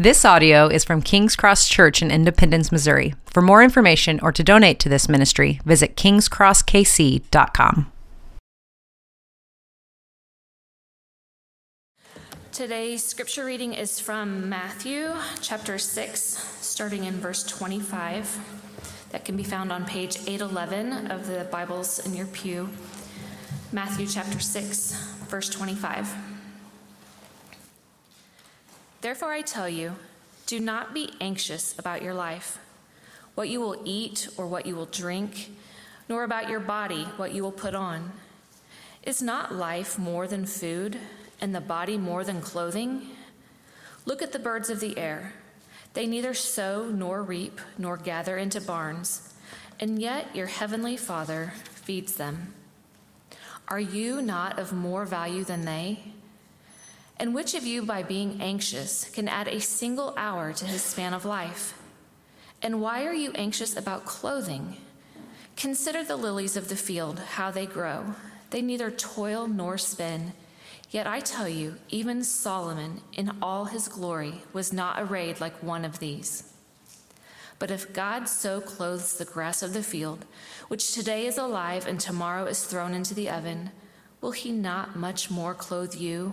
This audio is from King's Cross Church in Independence, Missouri. For more information or to donate to this ministry, visit kingscrosskc.com. Today's scripture reading is from Matthew chapter 6, starting in verse 25. That can be found on page 811 of the Bibles in your pew. Matthew chapter 6, verse 25. Therefore, I tell you, do not be anxious about your life, what you will eat or what you will drink, nor about your body, what you will put on. Is not life more than food, and the body more than clothing? Look at the birds of the air. They neither sow nor reap nor gather into barns, and yet your heavenly Father feeds them. Are you not of more value than they? And which of you, by being anxious, can add a single hour to his span of life? And why are you anxious about clothing? Consider the lilies of the field, how they grow. They neither toil nor spin. Yet I tell you, even Solomon, in all his glory, was not arrayed like one of these. But if God so clothes the grass of the field, which today is alive and tomorrow is thrown into the oven, will he not much more clothe you?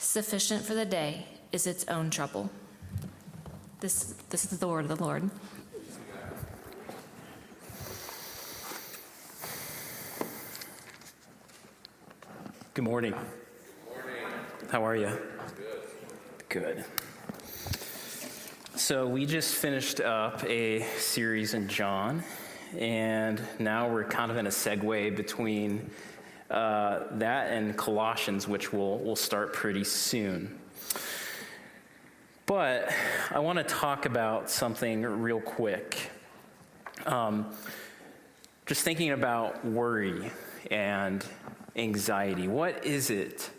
Sufficient for the day is its own trouble. This, this is the word of the Lord. Good morning. Good morning. How are you? Good. Good. So, we just finished up a series in John, and now we're kind of in a segue between uh, that and Colossians, which we'll, we'll start pretty soon. But I want to talk about something real quick. Um, just thinking about worry and anxiety. What is it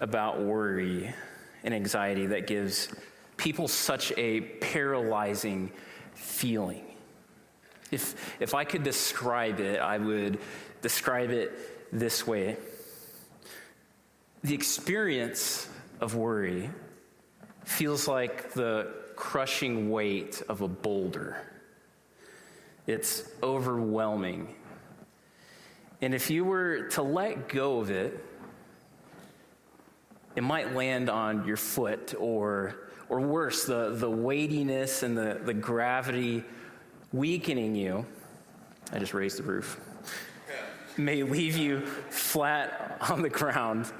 about worry and anxiety that gives people such a paralyzing feeling? If, if I could describe it, I would describe it this way the experience of worry feels like the crushing weight of a boulder. It's overwhelming. And if you were to let go of it, it might land on your foot, or, or worse, the, the weightiness and the, the gravity weakening you. I just raised the roof may leave you flat on the ground,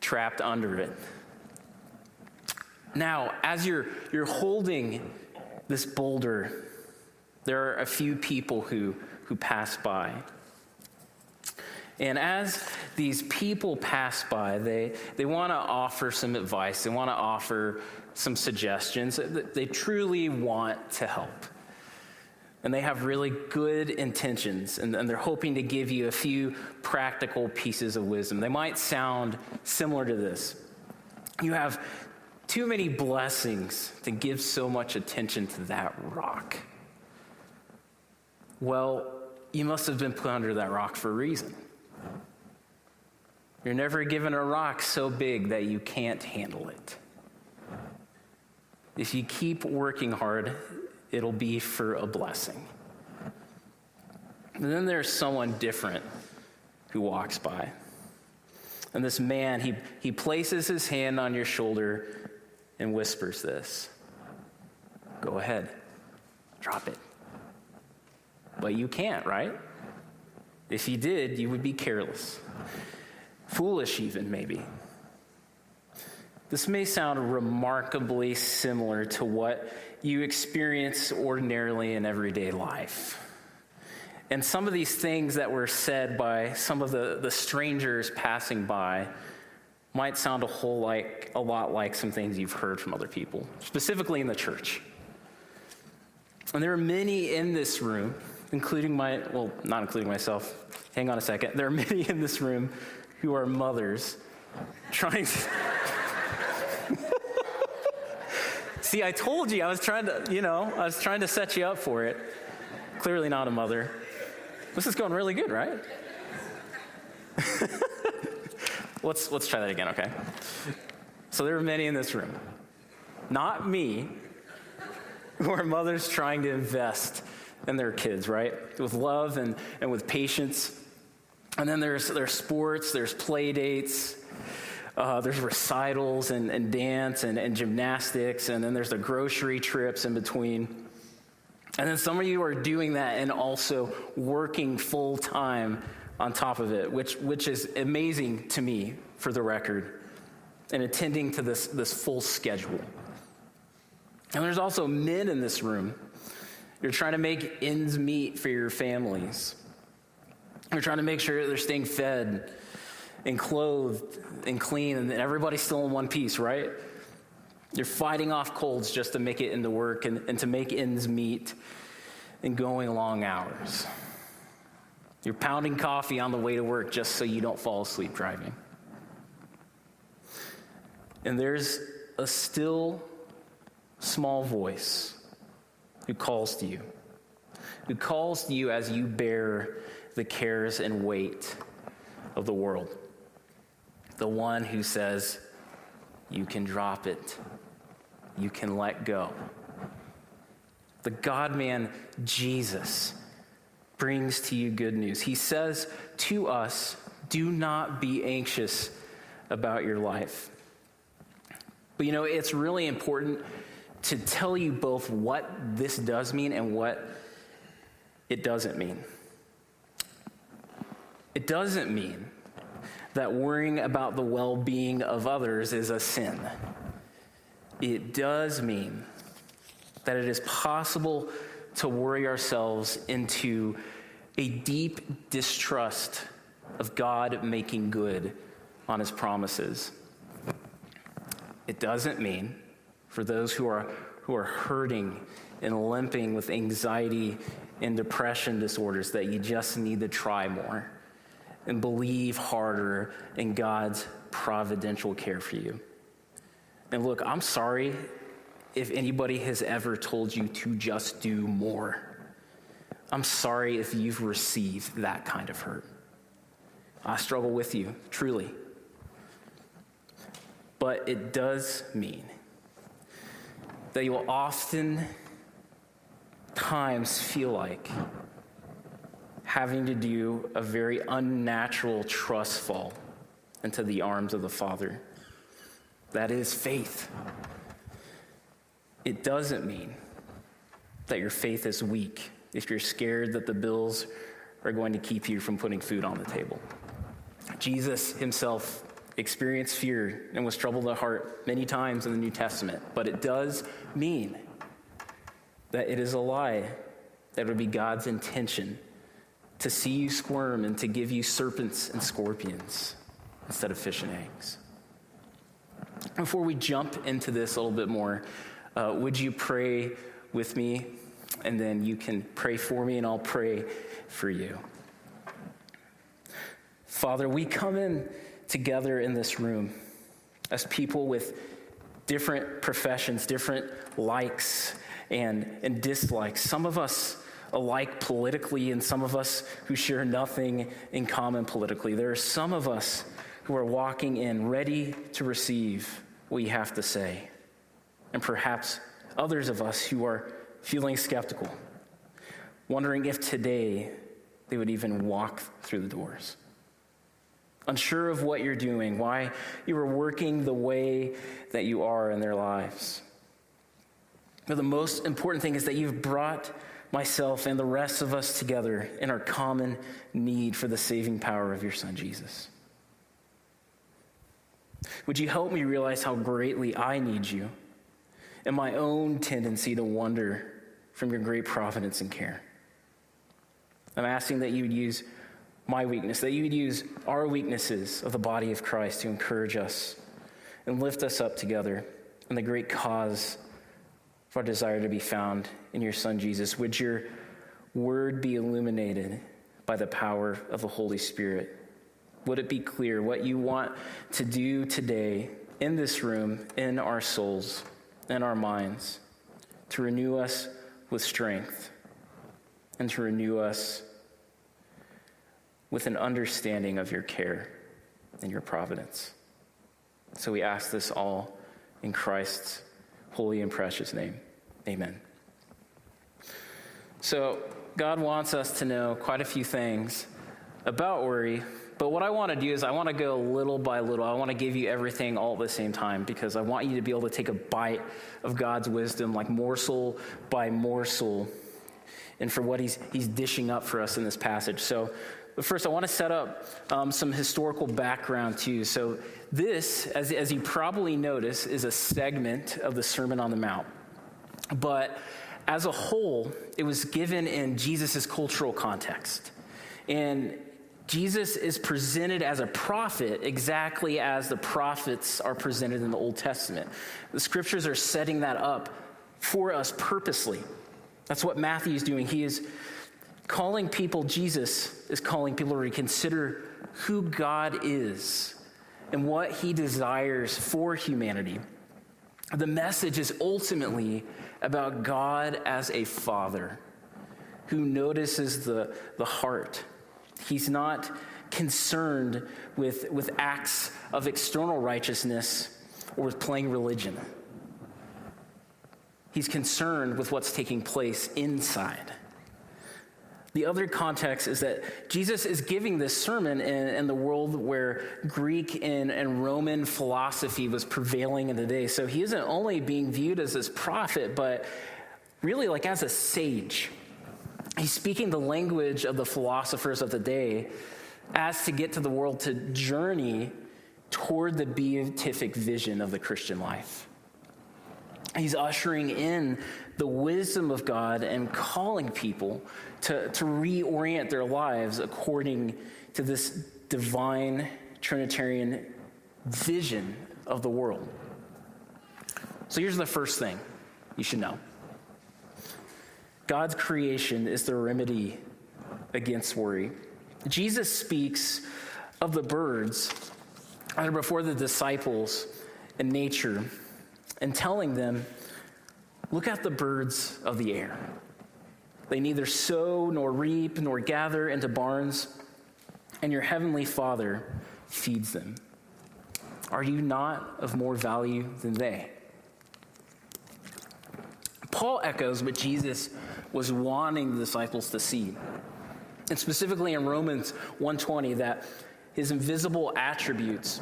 trapped under it. Now, as you're, you're holding this boulder, there are a few people who, who pass by. And as these people pass by, they, they want to offer some advice, they want to offer some suggestions. They truly want to help and they have really good intentions, and, and, they're hoping to give you a few practical pieces of wisdom. They might sound similar to this You have too many blessings to give so much attention to that rock. Well, you must have been put under that rock for a reason. You're never given a rock so big that you can't handle it. If you keep working hard, it'll be for a blessing. And then there's someone different who walks by. And this man, he, he places his hand on your shoulder and whispers this Go ahead, drop it. But you can't, right? If you did, you would be careless, foolish, even maybe. This may sound remarkably similar to what you experience ordinarily in everyday life. And some of these things that were said by some of the, the strangers passing by might sound a whole like a lot like some things you've heard from other people, specifically in the church. And there are many in this room, including my, well, not including myself. Hang on a second. There are many in this room who are mothers trying to. See, I told you I was trying to, you know, I was trying to set you up for it. Clearly not a mother. This is going really good, right? let's, let's try that again, okay? So there are many in this room, not me, who are mothers trying to invest in their kids, right? With love and, and with patience. And then there's, there's sports, there's play dates, uh, there's recitals and, and dance and, and gymnastics, and then there's the grocery trips in between. And then some of you are doing that and also working full time on top of it, which, which is amazing to me, for the record, and attending to this, this full schedule. And there's also men in this room. You're trying to make ends meet for your families. You're trying to make sure they're staying fed and clothed and clean, and everybody's still in one piece, right? You're fighting off colds just to make it into work and, and to make ends meet and going long hours. You're pounding coffee on the way to work just so you don't fall asleep driving. And there's a still small voice who calls to you, who calls to you as you bear the cares and weight of the world. The one who says, You can drop it, you can let go. The God man, Jesus, brings to you good news. He says to us, Do not be anxious about your life. But you know, it's really important to tell you both what this does mean and what it doesn't mean. It doesn't mean that worrying about the well being of others is a sin. It does mean that it is possible to worry ourselves into a deep distrust of God making good on his promises. It doesn't mean for those who are, who are hurting and limping with anxiety and depression disorders that you just need to try more and believe harder in God's providential care for you. And look, I'm sorry if anybody has ever told you to just do more. I'm sorry if you've received that kind of hurt. I struggle with you, truly. But it does mean that you will often times feel like having to do a very unnatural trust fall into the arms of the Father. That is faith. It doesn't mean that your faith is weak if you're scared that the bills are going to keep you from putting food on the table. Jesus himself experienced fear and was troubled at heart many times in the New Testament, but it does mean that it is a lie that would be God's intention to see you squirm and to give you serpents and scorpions instead of fish and eggs. Before we jump into this a little bit more, uh, would you pray with me? And then you can pray for me, and I'll pray for you. Father, we come in together in this room as people with different professions, different likes and, and dislikes. Some of us alike politically, and some of us who share nothing in common politically. There are some of us who are walking in ready to receive what you have to say, and perhaps others of us who are feeling skeptical, wondering if today they would even walk through the doors unsure of what you're doing, why you are working the way that you are in their lives. But the most important thing is that you've brought myself and the rest of us together in our common need for the saving power of your Son, Jesus. Would you help me realize how greatly I need you and my own tendency to wander from your great providence and care? I'm asking that you would use my weakness, that you would use our weaknesses of the body of Christ to encourage us and lift us up together in the great cause of our desire to be found in your Son, Jesus. Would your word be illuminated by the power of the Holy Spirit? Would it be clear what you want to do today in this room, in our souls, in our minds, to renew us with strength and to renew us with an understanding of your care and your providence? So we ask this all in Christ's holy and precious name. Amen. So, God wants us to know quite a few things about worry, but what I want to do is I want to go little by little. I want to give you everything all at the same time because I want you to be able to take a bite of God's wisdom, like morsel by morsel, and for what He's, he's dishing up for us in this passage. So, but first, I want to set up um, some historical background too. So, this, as, as you probably notice, is a segment of the Sermon on the Mount. But as a whole, it was given in Jesus' cultural context. And Jesus is presented as a prophet exactly as the prophets are presented in the Old Testament. The scriptures are setting that up for us purposely. That's what Matthew is doing. He is calling people, Jesus is calling people to reconsider who God is and what he desires for humanity. The message is ultimately about God as a father who notices the, the heart. He's not concerned with, with acts of external righteousness or with playing religion. He's concerned with what's taking place inside. The other context is that Jesus is giving this sermon in, in the world where Greek and, and, Roman philosophy was prevailing in the day. So he isn't only being viewed as this prophet, but really like as a sage. He's speaking the language of the philosophers of the day as to get to the world to journey toward the beatific vision of the Christian life. He's ushering in the wisdom of God and calling people to, to reorient their lives according to this divine Trinitarian vision of the world. So here's the first thing you should know God's creation is the remedy against worry. Jesus speaks of the birds that are before the disciples in nature and telling them, Look at the birds of the air. They neither sow nor reap nor gather into barns, and your heavenly Father feeds them. Are you not of more value than they? Paul echoes what Jesus was wanting the disciples to see. And specifically in Romans 1:20 that his invisible attributes,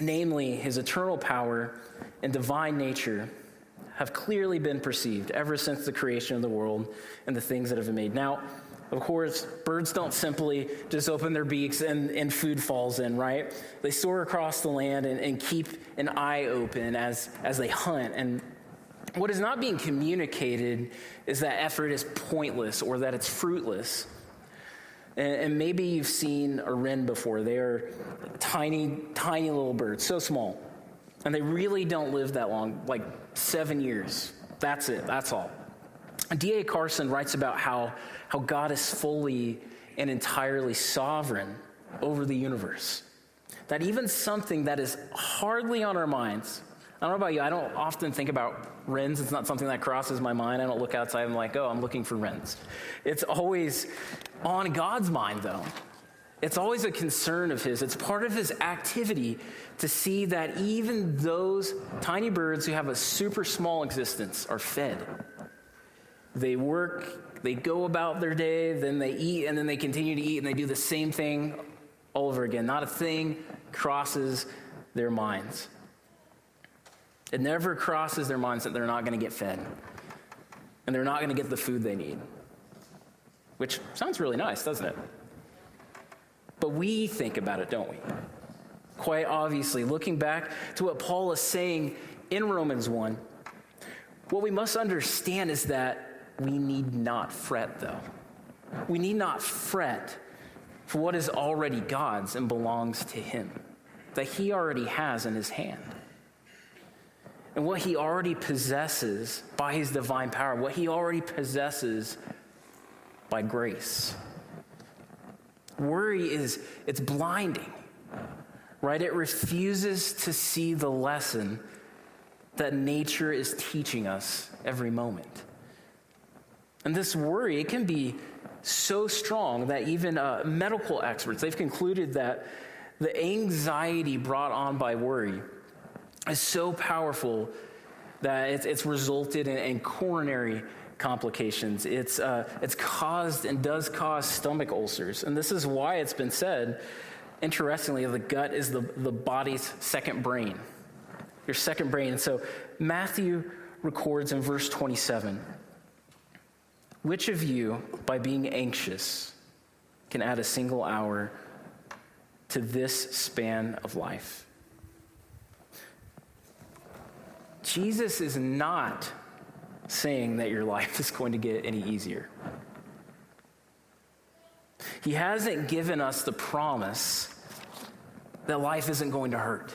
namely his eternal power and divine nature, have clearly been perceived ever since the creation of the world and the things that have been made. Now, of course, birds don't simply just open their beaks and, and food falls in, right? They soar across the land and, and keep an eye open as, as they hunt. And what is not being communicated is that effort is pointless or that it's fruitless. And, and maybe you've seen a wren before. They are tiny, tiny little birds, so small. And they really don't live that long, like seven years. That's it, that's all. D.A. Carson writes about how, how God is fully and entirely sovereign over the universe. That even something that is hardly on our minds, I don't know about you, I don't often think about wrens. It's not something that crosses my mind. I don't look outside and I'm like, oh, I'm looking for wrens. It's always on God's mind, though. It's always a concern of his. It's part of his activity to see that even those tiny birds who have a super small existence are fed. They work, they go about their day, then they eat, and then they continue to eat, and they do the same thing all over again. Not a thing crosses their minds. It never crosses their minds that they're not going to get fed, and they're not going to get the food they need. Which sounds really nice, doesn't it? But we think about it, don't we? Quite obviously, looking back to what Paul is saying in Romans 1, what we must understand is that we need not fret, though. We need not fret for what is already God's and belongs to Him, that He already has in His hand. and what he already possesses by his divine power, what he already possesses by grace. Worry is it's blinding. Right? It refuses to see the lesson that nature is teaching us every moment. And this worry, it can be so strong that even uh, medical experts, they've concluded that the anxiety brought on by worry is so powerful that it's, it's resulted in, in, coronary complications. It's, uh, it's caused and does cause stomach ulcers. And this is why it's been said, interestingly, the gut is the, the body's second brain, your second brain. And so Matthew records in verse 27 which of you, by being anxious, can add a single hour to this span of life? Jesus is not saying that your life is going to get any easier. He hasn't given us the promise that life isn't going to hurt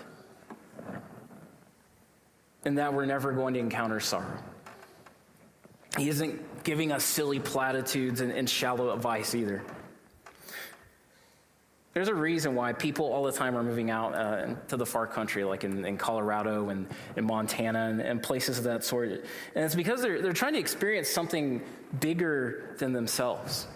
and that we're never going to encounter sorrow. He isn't giving us silly platitudes and, and shallow advice either. There's a reason why people all the time are moving out uh, to the far country, like in, in Colorado and in Montana and, and, places of that sort. And it's because they're, they're trying to experience something bigger than themselves.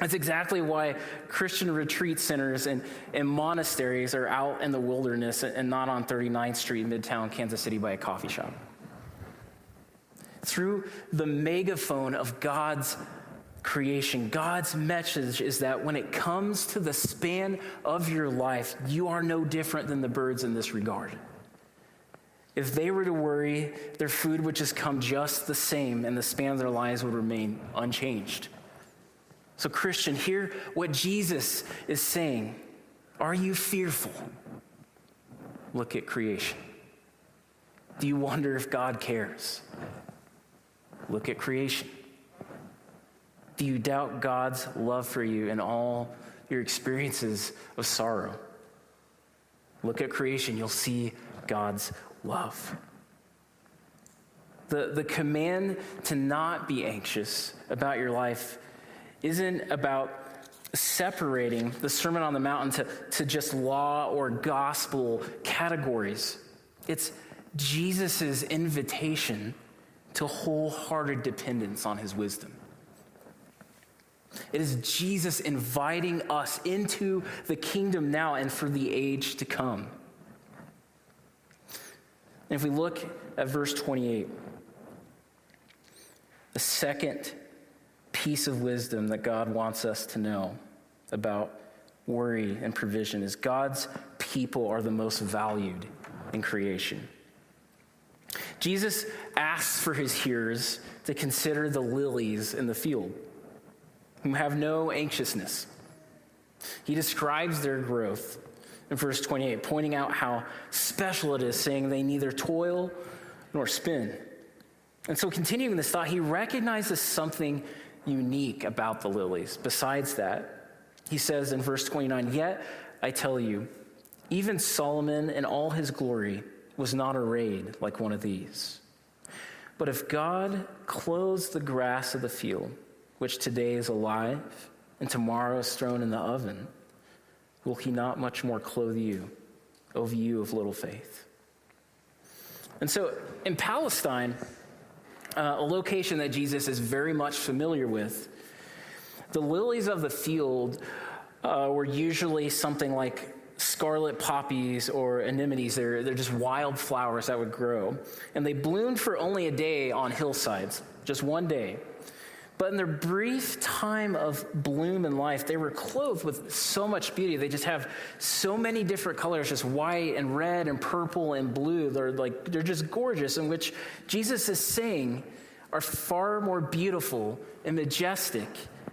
That's exactly why Christian retreat centers and, and monasteries are out in the wilderness and not on 39th Street, Midtown, Kansas City, by a coffee shop through the megaphone of God's creation. God's message is that when it comes to the span of your life, you are no different than the birds in this regard. If they were to worry, their food would just come just the same, and the span of their lives would remain unchanged. So, Christian, hear what Jesus is saying. Are you fearful? Look at creation. Do you wonder if God cares? Look at creation. Do you doubt God's love for you in all your experiences of sorrow? Look at creation, you'll see God's love. The, the command to not be anxious about your life isn't about separating the Sermon on the Mountain to, to just law or gospel categories. It's Jesus' invitation to wholehearted dependence on his wisdom. It is Jesus inviting us into the kingdom now and for the age to come. And if we look at verse 28, the second piece of wisdom that God wants us to know about worry and provision is God's people are the most valued in creation. Jesus asks for his hearers to consider the lilies in the field, who have no anxiousness. He describes their growth in verse 28, pointing out how special it is, saying they neither toil nor spin. And so, continuing this thought, he recognizes something unique about the lilies. Besides that, he says in verse 29, Yet I tell you, even Solomon in all his glory, was not arrayed like one of these. But if God clothes the grass of the field, which today is alive and tomorrow is thrown in the oven, will he not much more clothe you, O you of little faith? And so in Palestine, uh, a location that Jesus is very much familiar with, the lilies of the field uh, were usually something like scarlet poppies or anemones. They're, they're just wild flowers that would grow. And they bloomed for only a day on hillsides, just one day. But in their brief time of bloom in life, they were clothed with so much beauty. They just have so many different colors, just white and red and purple and blue. They're like they're just gorgeous, in which Jesus is saying are far more beautiful and majestic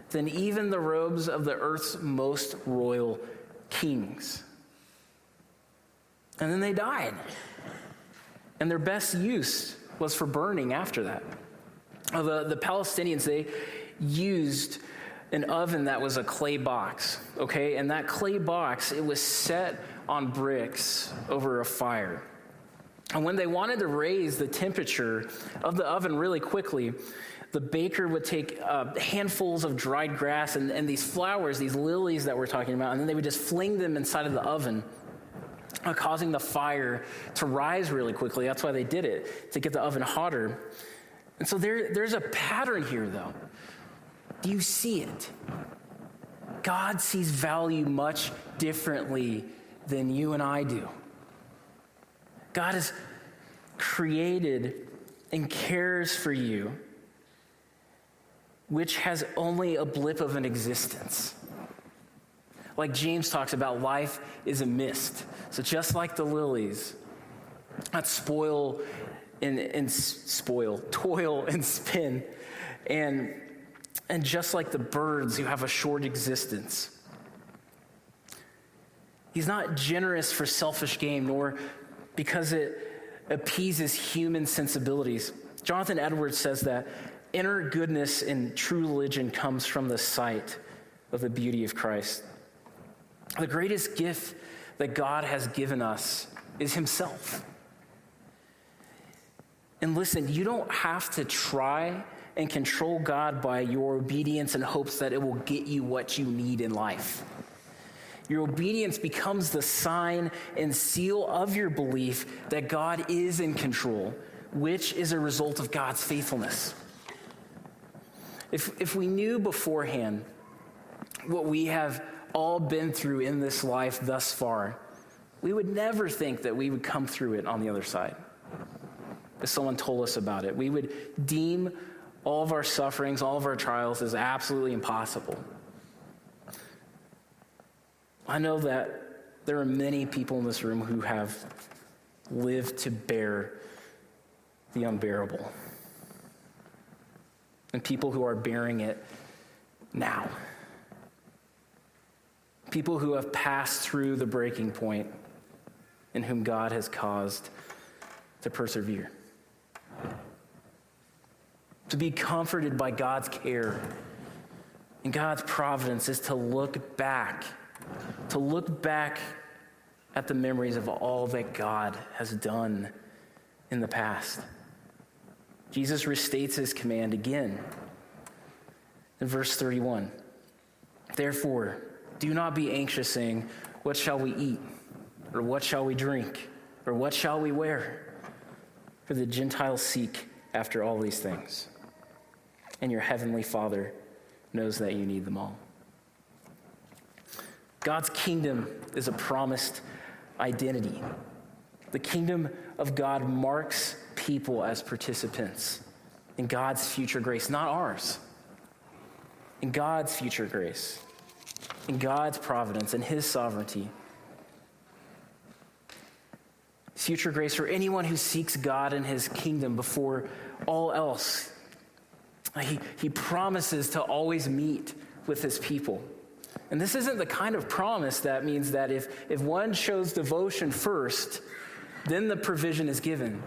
than even the robes of the earth's most royal kings. And then they died. And their best use was for burning after that. Uh, the, the Palestinians, they used an oven that was a clay box, okay? And that clay box, it was set on bricks over a fire. And when they wanted to raise the temperature of the oven really quickly, the baker would take uh, handfuls of dried grass and, and these flowers, these lilies that we're talking about, and then they would just fling them inside of the oven, uh, causing the fire to rise really quickly. That's why they did it, to get the oven hotter. And so there, there's a pattern here, though. Do you see it? God sees value much differently than you and I do. God has created and cares for you, which has only a blip of an existence. Like James talks about, life is a mist. So just like the lilies that spoil and, and spoil, toil and spin, and, and just like the birds who have a short existence. He's not generous for selfish gain, nor because it appeases human sensibilities. Jonathan Edwards says that inner goodness in true religion comes from the sight of the beauty of Christ. The greatest gift that God has given us is Himself. And listen, you don't have to try and control God by your obedience in hopes that it will get you what you need in life. Your obedience becomes the sign and seal of your belief that God is in control, which is a result of God's faithfulness. If, if we knew beforehand what we have all been through in this life thus far, we would never think that we would come through it on the other side. If someone told us about it, we would deem all of our sufferings, all of our trials as absolutely impossible. I know that there are many people in this room who have lived to bear the unbearable, and people who are bearing it now. People who have passed through the breaking point and whom God has caused to persevere. To be comforted by God's care and God's providence is to look back to look back at the memories of all that God has done in the past. Jesus restates his command again in verse 31. Therefore, do not be anxious, saying, What shall we eat? Or what shall we drink? Or what shall we wear? For the Gentiles seek after all these things, and your heavenly Father knows that you need them all. God's kingdom is a promised identity. The kingdom of God marks people as participants in God's future grace, not ours. In God's future grace, in God's providence, in His sovereignty. Future grace for anyone who seeks God and His kingdom before all else. He, he promises to always meet with His people. And this isn't the kind of promise that means that if, if one shows devotion first, then the provision is given.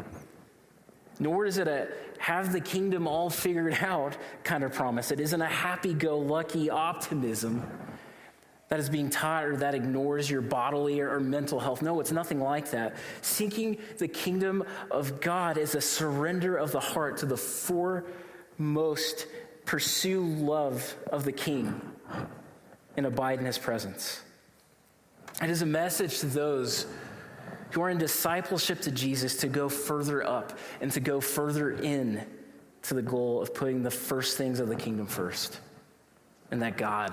Nor is it a have the kingdom all figured out kind of promise. It isn't a happy go lucky optimism that is being taught or that ignores your bodily or, mental health. No, it's nothing like that. Seeking the kingdom of God is a surrender of the heart to the foremost pursue love of the king and abide in his presence. It is a message to those who are in discipleship to Jesus to go further up and to go further in to the goal of putting the first things of the kingdom first. And that God,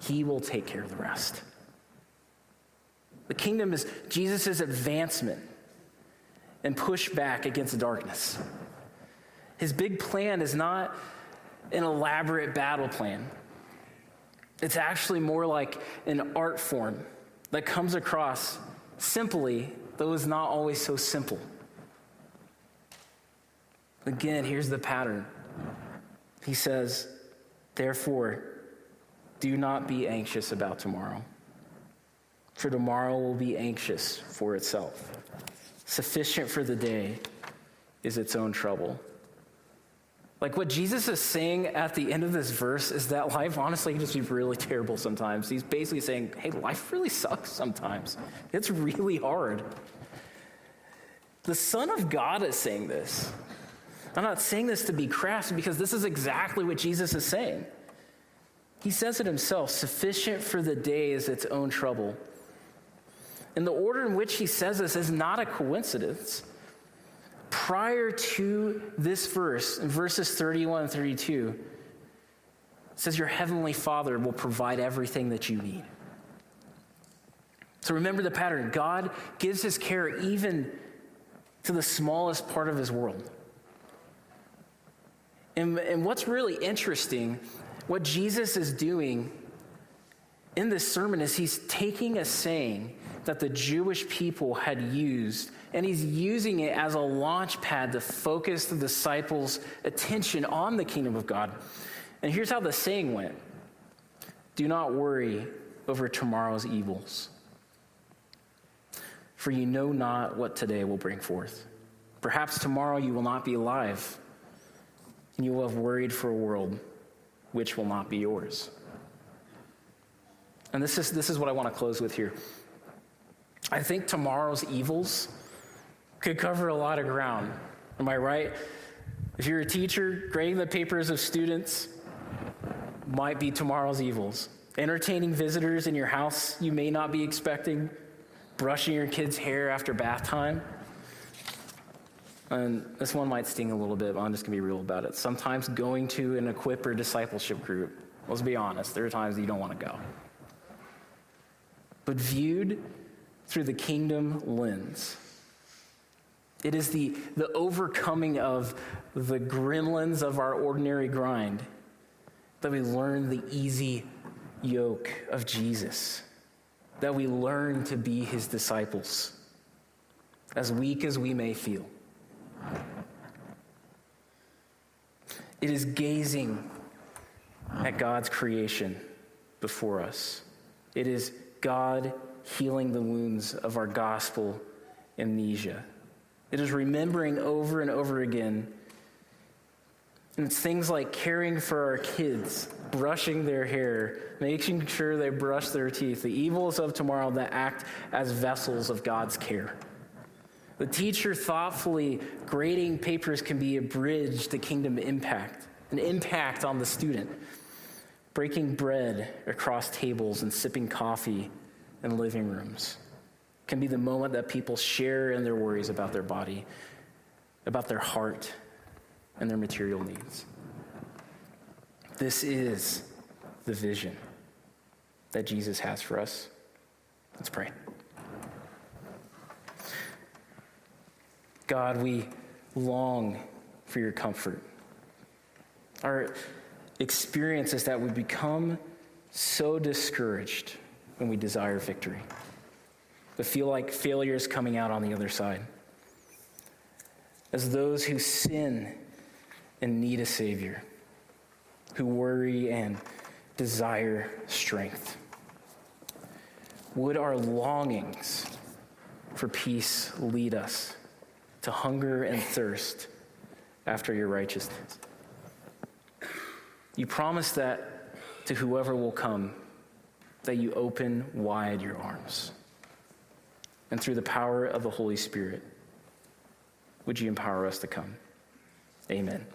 He will take care of the rest. The kingdom is Jesus' advancement and pushback against the darkness. His big plan is not an elaborate battle plan. It's actually more like an art form that comes across simply, though is not always so simple. Again, here's the pattern. He says, Therefore, do not be anxious about tomorrow, for tomorrow will be anxious for itself. Sufficient for the day is its own trouble. Like what Jesus is saying at the end of this verse is that life honestly can just be really terrible sometimes. He's basically saying, hey, life really sucks sometimes. It's really hard. The Son of God is saying this. I'm not saying this to be crass because this is exactly what Jesus is saying. He says it himself sufficient for the day is its own trouble. And the order in which he says this is not a coincidence. Prior to this verse, in verses 31 and 32, says, Your heavenly Father will provide everything that you need. So remember the pattern. God gives his care even to the smallest part of his world. And, and what's really interesting, what Jesus is doing in this sermon is he's taking a saying that the Jewish people had used, and he's using it as a launch pad to focus the disciples' attention on the kingdom of God. And here's how the saying went Do not worry over tomorrow's evils, for you know not what today will bring forth. Perhaps tomorrow you will not be alive, and you will have worried for a world which will not be yours. And this is, this is what I want to close with here. I think tomorrow's evils could cover a lot of ground. Am I right? If you're a teacher, grading the papers of students, might be tomorrow's evils. Entertaining visitors in your house you may not be expecting, brushing your kid's hair after bath time. And this one might sting a little bit, but I'm just going to be real about it. Sometimes going to an equip or discipleship group, let's be honest, there are times you don't want to go. But viewed through the kingdom lens, it is the, the overcoming of the gremlins of our ordinary grind that we learn the easy yoke of Jesus, that we learn to be his disciples, as weak as we may feel. It is gazing at God's creation before us. It is God healing the wounds of our gospel amnesia. It is remembering over and over again and it's things like caring for our kids, brushing their hair, making sure they brush their teeth, the evils of tomorrow that act as vessels of God's care. The teacher thoughtfully grading papers can be a bridge to kingdom impact, an impact on the student. Breaking bread across tables and sipping coffee in living rooms can be the moment that people share in their worries about their body, about their heart, and their material needs. This is the vision that Jesus has for us. Let's pray. God, we long for your comfort. Our experience is that we become so discouraged when we desire victory, but feel like failure is coming out on the other side. As those who sin and need a Savior, who worry and desire strength. Would our longings for peace lead us to hunger and thirst after your righteousness? You promise that to whoever will come, that you open wide your arms. And through the power of the Holy Spirit, would you empower us to come? Amen.